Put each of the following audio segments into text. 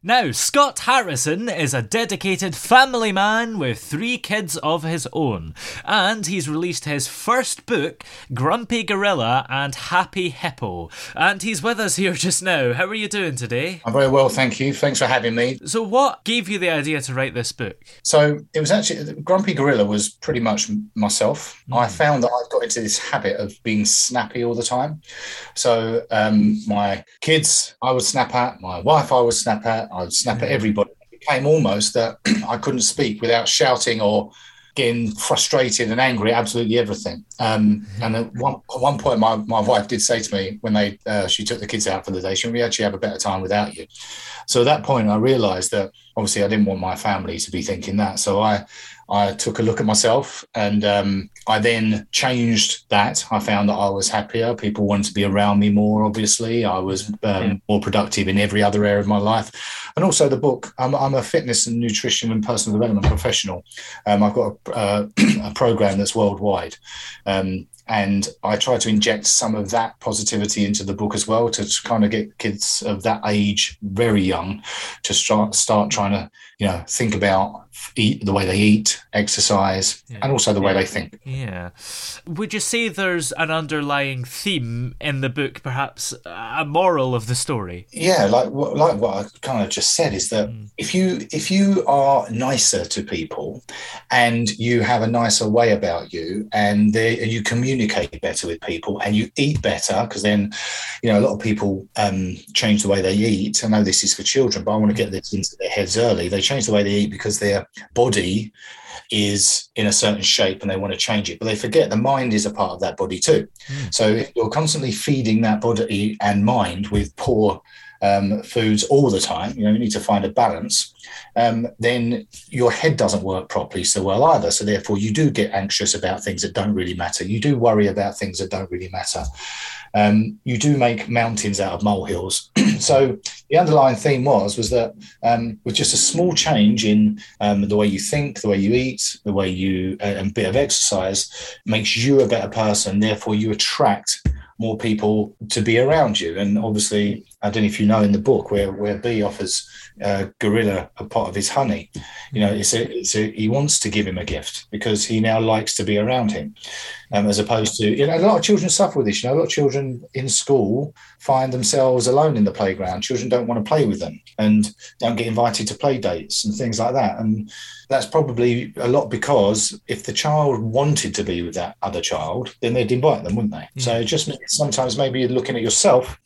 Now, Scott Harrison is a dedicated family man with three kids of his own, and he's released his first book, Grumpy Gorilla and Happy Hippo. And he's with us here just now. How are you doing today? I'm very well, thank you. Thanks for having me. So, what gave you the idea to write this book? So it was actually Grumpy Gorilla was pretty much myself. Mm. I found that I got into this habit of being snappy all the time. So um, my kids, I would snap at. My wife, I would snap at. I would snap at everybody. It became almost that I couldn't speak without shouting or getting frustrated and angry at absolutely everything. Um, and at one, at one point, my, my wife did say to me when they uh, she took the kids out for the day, she "We actually have a better time without you." So at that point, I realised that obviously I didn't want my family to be thinking that. So I I took a look at myself and um, I then changed that. I found that I was happier. People wanted to be around me more, obviously. I was um, more productive in every other area of my life. And also the book, I'm, I'm a fitness and nutrition and personal development professional. Um, I've got a, uh, a program that's worldwide. Um, and I try to inject some of that positivity into the book as well to kind of get kids of that age, very young, to start start trying to you know think about eat the way they eat, exercise, Yeah. and also the way they think. Yeah. Would you say there's an underlying theme in the book, perhaps a moral of the story? Yeah, like what like what I kind of just said is that if you if you are nicer to people and you have a nicer way about you and they, you communicate better with people and you eat better because then you know a lot of people um, change the way they eat. I know this is for children, but I want to get this into their heads early. They change the way they eat because their body is in a certain shape and they want to change it, but they forget the mind is a part of that body too. Hmm. So if you're constantly feeding that body and mind with poor um, foods all the time, you know, you need to find a balance. Um, then your head doesn't work properly so well either. So therefore, you do get anxious about things that don't really matter. You do worry about things that don't really matter. Um, you do make mountains out of molehills. so the underlying theme was was that um, with just a small change in um, the way you think, the way you eat, the way you uh, and bit of exercise makes you a better person. Therefore, you attract more people to be around you. And obviously, I don't know if you know in the book where where B offers uh, Gorilla a pot of his honey. You know, it's a, it's a, he wants to give him a gift because he now likes to be around him, um, as opposed to you know a lot of children suffer with this. You know, a lot of children in school find themselves alone in the playground. Children don't want to play with them and don't get invited to play dates and things like that. And that's probably a lot because if the child wanted to be with that other child, then they'd invite them, wouldn't they? So it just means sometimes maybe you're looking at yourself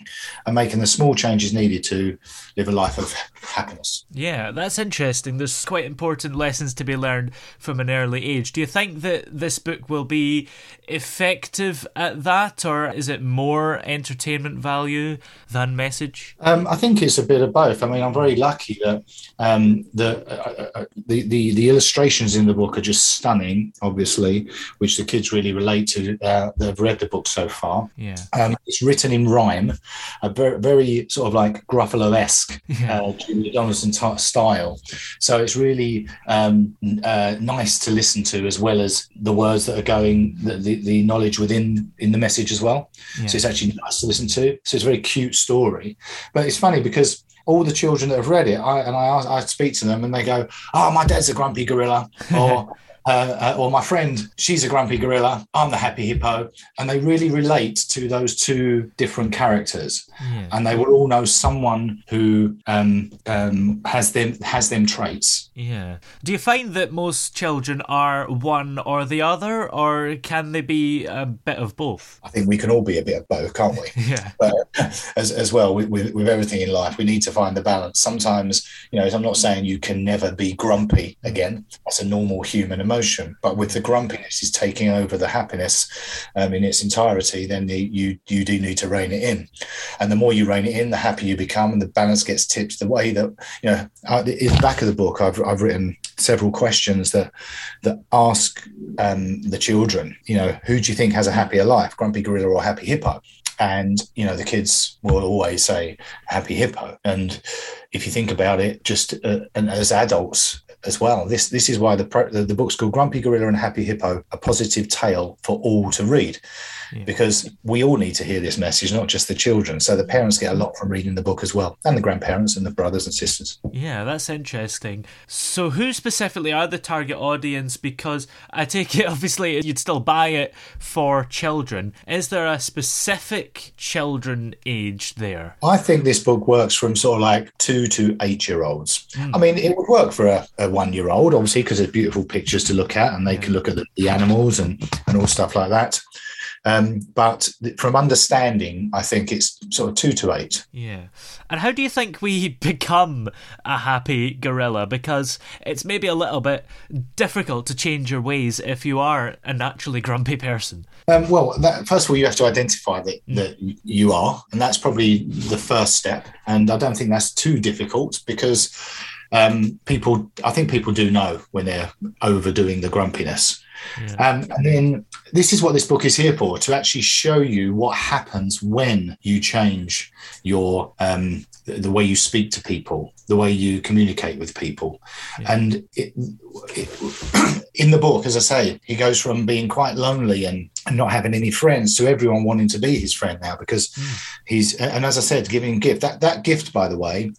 and making the small changes needed to live a life of happiness. Yeah, that's interesting. There's quite important lessons to be learned from an early age. Do you think that this book will be effective at that, or is it more entertainment value than message? Um, I think it's a bit of both. I mean, I'm very lucky that um, the, uh, uh, the the the illustrations in the book are just stunning. Obviously, which the kids really relate to. Uh, that have read the book so far. Yeah. Um, it's written in rhyme, a very, very sort of like Gruffalo-esque Yeah. uh, Julia Donaldson t- style. So it's really um, uh, nice to listen to, as well as the words that are going, the, the, the knowledge within in the message as well. Yeah. So it's actually nice to listen to. So it's a very cute story. But it's funny because all the children that have read it, I, and I, I speak to them and they go, "Oh, my dad's a grumpy gorilla," or uh, uh, or my friend, she's a grumpy gorilla, I'm the happy hippo. And they really relate to those two different characters. Yeah. And they will all know someone who um, um, has them has them traits. Yeah. Do you find that most children are one or the other, or can they be a bit of both? I think we can all be a bit of both, can't we? yeah. But as, as well, with, with, with everything in life, we need to find the balance. Sometimes, you know, I'm not saying you can never be grumpy again. That's a normal human emotion emotion. But with the grumpiness is taking over the happiness um, in its entirety, then the, you you do need to rein it in. And the more you rein it in, the happier you become, and the balance gets tipped the way that you know. In the back of the book, I've I've written several questions that that ask um, the children. You know, who do you think has a happier life, grumpy gorilla or happy hippo? and you know the kids will always say happy hippo and if you think about it just uh, and as adults as well. This this is why the, the, the book's called Grumpy Gorilla and Happy Hippo: A Positive Tale for All to Read yeah. because we all need to hear this message, not just the children. So the parents get a lot from reading the book as well, and the grandparents and the brothers and sisters. Yeah, that's interesting. So, who specifically are the target audience? Because I take it, obviously, you'd still buy it for children. Is there a specific children age there? I think this book works from sort of like two to eight year olds. Mm. I mean, it would work for a, a one year old, obviously, because there's beautiful pictures to look at and they yeah. can look at the, the animals and, and all stuff like that. Um, but from understanding, I think it's sort of two to eight. Yeah. And how do you think we become a happy gorilla? Because it's maybe a little bit difficult to change your ways if you are a naturally grumpy person. Um, well, that, first of all, you have to identify that, mm. that you are, and that's probably the first step. And I don't think that's too difficult because um, people, I think people do know when they're overdoing the grumpiness. Yeah. Um, and then this is what this book is here for to actually show you what happens when you change your um, the way you speak to people, the way you communicate with people. Yeah. And it, it, in the book, as I say, he goes from being quite lonely and, and, not having any friends to everyone wanting to be his friend now because mm. he's and as I said, giving gift. That that gift, by the way,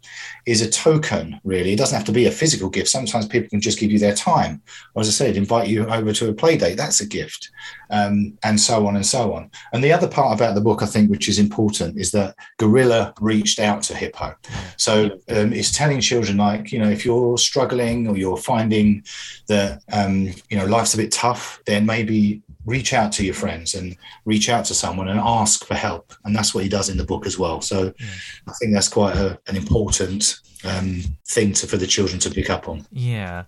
is a token. Really, it doesn't have to be a physical gift. Sometimes people can just give you their time, or as I said, invite you over to a play date. That's a gift, um, and so on and so on. And the other part about the book, I think, which is important, is that Gorilla reached out to Hippo. So um, it's telling children like you know if you're struggling or you're finding that um, you know life's a bit tough, then maybe reach out to your friends and reach out to someone and ask for help. And that's what he does in the book as well. So. I think that's quite a, an important um, thing to, for the children to pick up on. Yeah.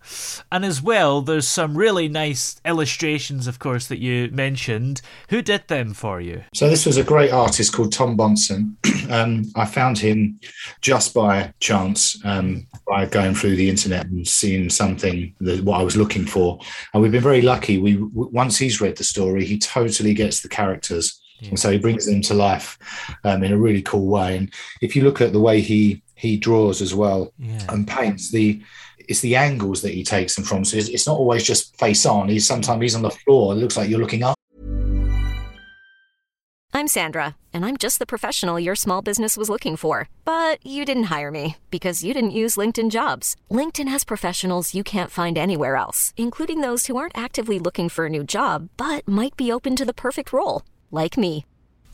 And as well, there's some really nice illustrations, of course, that you mentioned. Who did them for you? So this was a great artist called Tom Bonson. um, I found him just by chance um, by going through the internet and seeing something that what I was looking for. And we've been very lucky. We once he's read the story, he totally gets the characters. Yeah. And so he brings them to life um, in a really cool way. And if you look at the way he he draws as well yeah. and paints the it's the angles that he takes them from. So it's, it's not always just face on. He's sometimes he's on the floor. It looks like you're looking up. I'm Sandra, and I'm just the professional your small business was looking for. But you didn't hire me because you didn't use LinkedIn Jobs. LinkedIn has professionals you can't find anywhere else, including those who aren't actively looking for a new job but might be open to the perfect role, like me.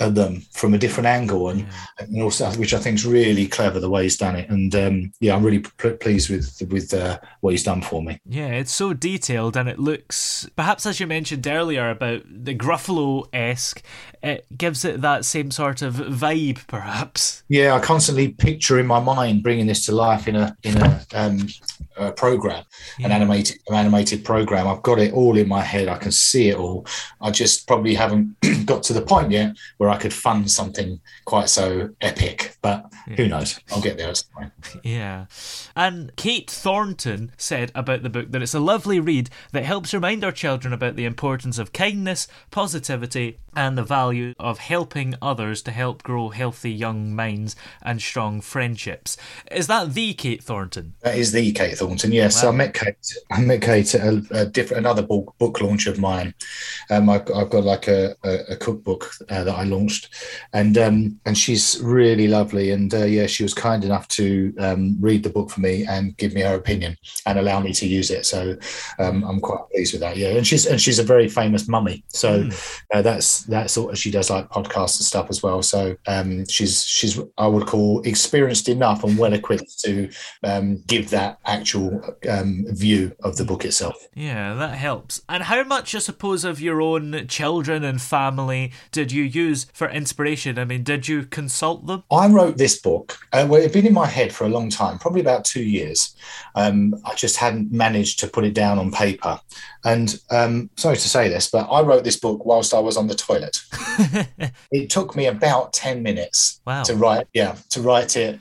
At them from a different angle, and, and also which I think is really clever the way he's done it. And um, yeah, I'm really p- pleased with with uh, what he's done for me. Yeah, it's so detailed and it looks, perhaps as you mentioned earlier about the Gruffalo esque, it gives it that same sort of vibe, perhaps. Yeah, I constantly picture in my mind bringing this to life in a in a, um, a program, an animated an animated program. I've got it all in my head. I can see it all. I just probably haven't got to the point yet where I could fund something quite so epic. But who knows? I'll get there. at some point. Yeah. And Kate Thornton said about the book that it's a lovely read that helps remind our children about the importance of kindness, positivity, and the value of helping others to help grow healthy young minds and strong friendships. Is that the Kate Thornton? That is the Kate Thornton. And yes, Wow. I met Kate. I met Kate at a, a different another book book launch of mine. Um, I've, got- I've got like a, a, a cookbook uh, that I launched, and um, and she's really lovely. And uh, yeah, she was kind enough to um, read the book for me and give me her opinion and allow me to use it. So um, I'm quite pleased with that. Yeah, and she's and she's a very famous mummy. So uh, that's that's sort of she does like podcasts and stuff as well. So um, she's she's I would call experienced enough and well equipped to um, give that actual um, view of the book itself. Yeah, that helps. And how much, I suppose, of your own children and family did you use for inspiration? I mean, did you consult them? I wrote this book. Uh, well, it had been in my head for a long time, probably about two years. Um, I just hadn't managed to put it down on paper. And um, sorry to say this, but I wrote this book whilst I was on the toilet. it took me about 10 minutes Wow. to write yeah to write it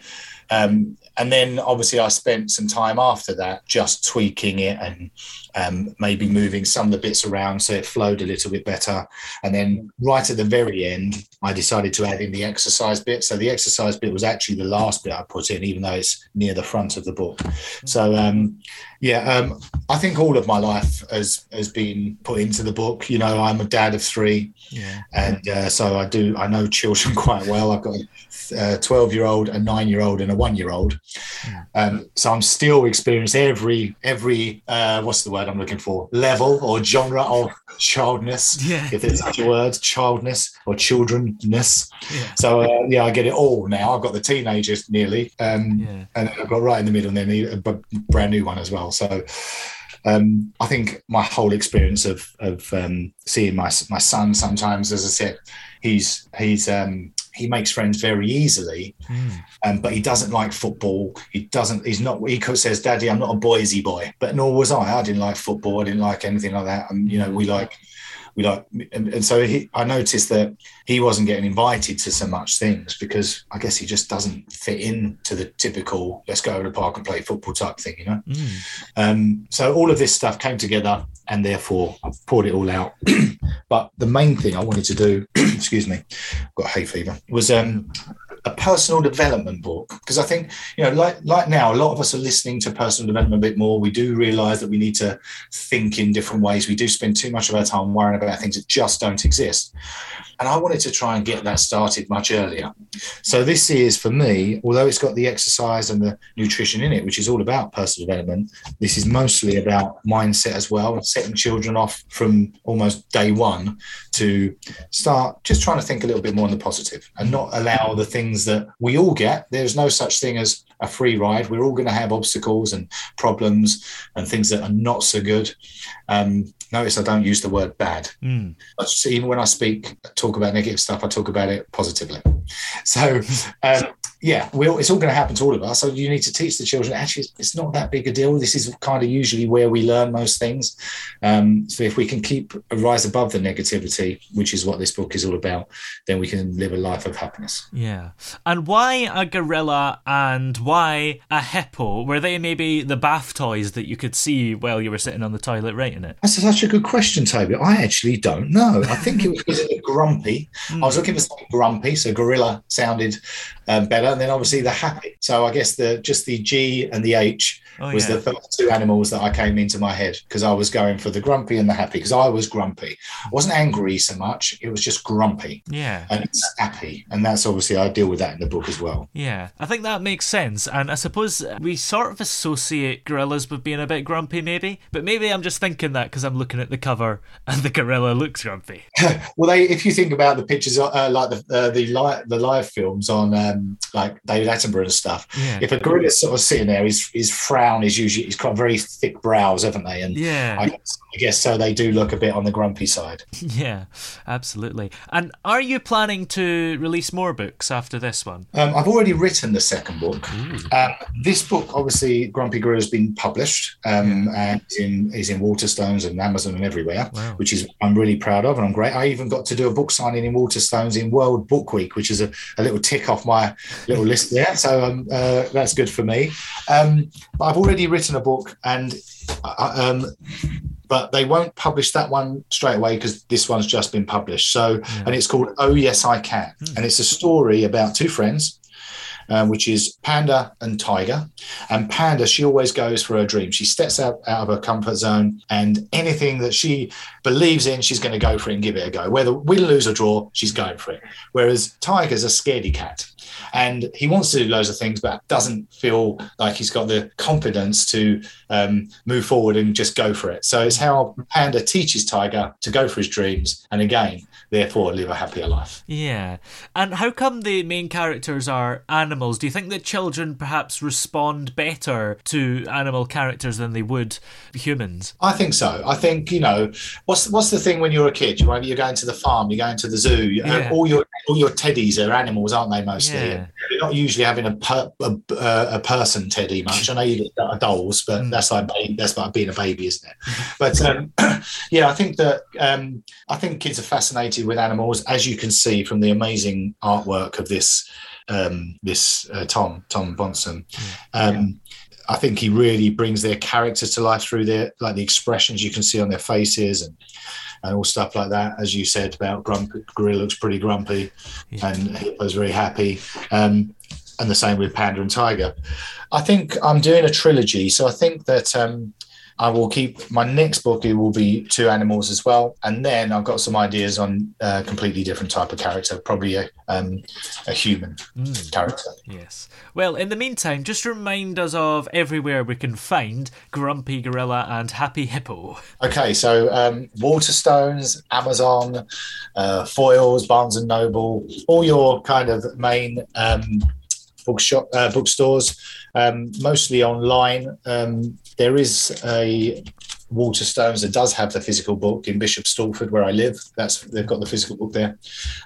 um, and then obviously i spent some time after that just tweaking it and um, maybe moving some of the bits around so it flowed a little bit better and then right at the very end i decided to add in the exercise bit so the exercise bit was actually the last bit i put in even though it's near the front of the book so um, yeah um, i think all of my life has has been put into the book you know i'm a dad of three Yeah. and uh, so I do. I know children quite well. I've got a twelve-year-old, a nine-year-old, and a one-year-old. Um, so I'm still experiencing every every uh, what's the word I'm looking for level or genre of childness, Yeah. if there's such a word, childness or childrenness. Yeah. So uh, yeah, I get it all now. I've got the teenagers nearly, um, Yeah. and I've got right in the middle, and then a brand new one as well. So um, I think my whole experience of of um, seeing my my son sometimes, as I said, he's he's um, he makes friends very easily, um, but he doesn't like football. He doesn't. He's not. He says, "Daddy, I'm not a boysy boy," but nor was I. I didn't like football. I didn't like anything like that. And you know, we like we like, and, and so he, I noticed that he wasn't getting invited to so much things because I guess he just doesn't fit in to the typical "let's go to the park and play football" type thing, you know. Um, so all of this stuff came together, and therefore i've poured it all out. but the main thing I wanted to do, excuse me, I've got hay fever, was um, a personal development book because I think you know, like like now, a lot of us are listening to personal development a bit more. We do realise that we need to think in different ways. We do spend too much of our time worrying about things that just don't exist. And I wanted to try and get that started much earlier. So this is for me, although it's got the exercise and the nutrition in it, which is all about personal development, this is mostly about mindset as well, setting children off from almost day one to start just trying to think a little bit more on the positive and not allow the things that we all get. There's no such thing as a free ride. We're all going to have obstacles and problems and things that are not so good. Um, notice I don't use the word bad. Mm. Even when I speak, talk about negative stuff, I talk about it positively. So, um, yeah, well, it's all going to happen to all of us. So you need to teach the children. Actually, it's not that big a deal. This is kind of usually where we learn most things. Um, so if we can keep a rise above the negativity, which is what this book is all about, then we can live a life of happiness. Yeah. And why a gorilla and why a hippo? Were they maybe the bath toys that you could see while you were sitting on the toilet writing it? That's such a good question, Toby. I actually don't know. I think it was grumpy. I was looking for something grumpy, so gorilla sounded um, better, and then obviously the happy. So I guess the just the G and the H Oh, was yeah. the first two animals that I came into my head because I was going for the grumpy and the happy because I was grumpy. I wasn't angry so much; it was just grumpy Yeah. and it's happy, and that's obviously I deal with that in the book as well. Yeah, I think that makes sense, and I suppose we sort of associate gorillas with being a bit grumpy, maybe. But maybe I'm just thinking that because I'm looking at the cover and the gorilla looks grumpy. Well, they if you think about the pictures, uh, like the uh, the live the live films on um, like David Attenborough and stuff. Yeah. If a gorilla's sort of sitting there, his his frown is usually he's got very thick brows, haven't they? And Yeah. I guess, I guess so. They do look a bit on the grumpy side. Yeah, absolutely. And are you planning to release more books after this one? Um, I've already written the second book. Um, this book, obviously, Grumpy Gorilla has been published um, and is in is in Waterstones and Amazon and everywhere, Wow. which is I'm really proud of, and I'm great. I even got to do a book signing in Waterstones in World Book Week, which is a, a little tick off my little list there. So um, uh, that's good for me. Um, but I've already written a book, and uh, um, but they won't publish that one straight away because this one's just been published. So, and it's called Oh Yes I Can, and it's a story about two friends. Um, which is Panda and Tiger. And Panda, she always goes for her dream. She steps out, out of her comfort zone, and anything that she believes in, she's going to go for it and give it a go. Whether we lose, or draw, she's going for it. Whereas Tiger's a scaredy cat. And he wants to do loads of things, but doesn't feel like he's got the confidence to um, move forward and just go for it. So it's how Panda teaches Tiger to go for his dreams and again, therefore, live a happier life. Yeah. And how come the main characters are animals? Do you think that children perhaps respond better to animal characters than they would humans? I think so. I think you know what's what's the thing when you're a kid. You're you're going to the farm. You're going to the zoo. you- Yeah. All your all your teddies are animals, aren't they? Mostly. Yeah. You're not usually having a per, a, a a person teddy much. I know you get dolls, but Mm. that's like that's like being a baby, isn't it? But um, yeah, I think that um, I think kids are fascinated with animals, as you can see from the amazing artwork of this um, this uh, Tom Tom Bonson. Um, I think he really brings their characters to life through their like the expressions you can see on their faces and and all stuff like that. As you said about Grumpy, Gorilla looks pretty grumpy, and Hippo's very happy. Um, and the same with Panda and Tiger. I think I'm doing a trilogy, so I think that um, I will keep my next book. It will be two animals as well, and then I've got some ideas on a completely different type of character, probably a um, a human character. Yes. Well, in the meantime, just remind us of everywhere we can find Grumpy Gorilla and Happy Hippo. Okay, so um, Waterstones, Amazon, uh, Foyles, Barnes and Noble, all your kind of main um, bookshop uh, bookstores, um, mostly online. Um, there is a Waterstones that does have the physical book in Bishop Stortford, where I live. That's they've got the physical book there,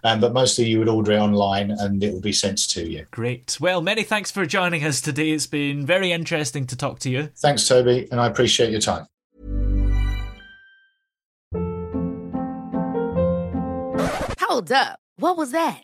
um, but mostly you would order it online and it will be sent to you. Great. Well, many thanks for joining us today. It's been very interesting to talk to you. Thanks, Toby, and I appreciate your time. Hold up. What was that?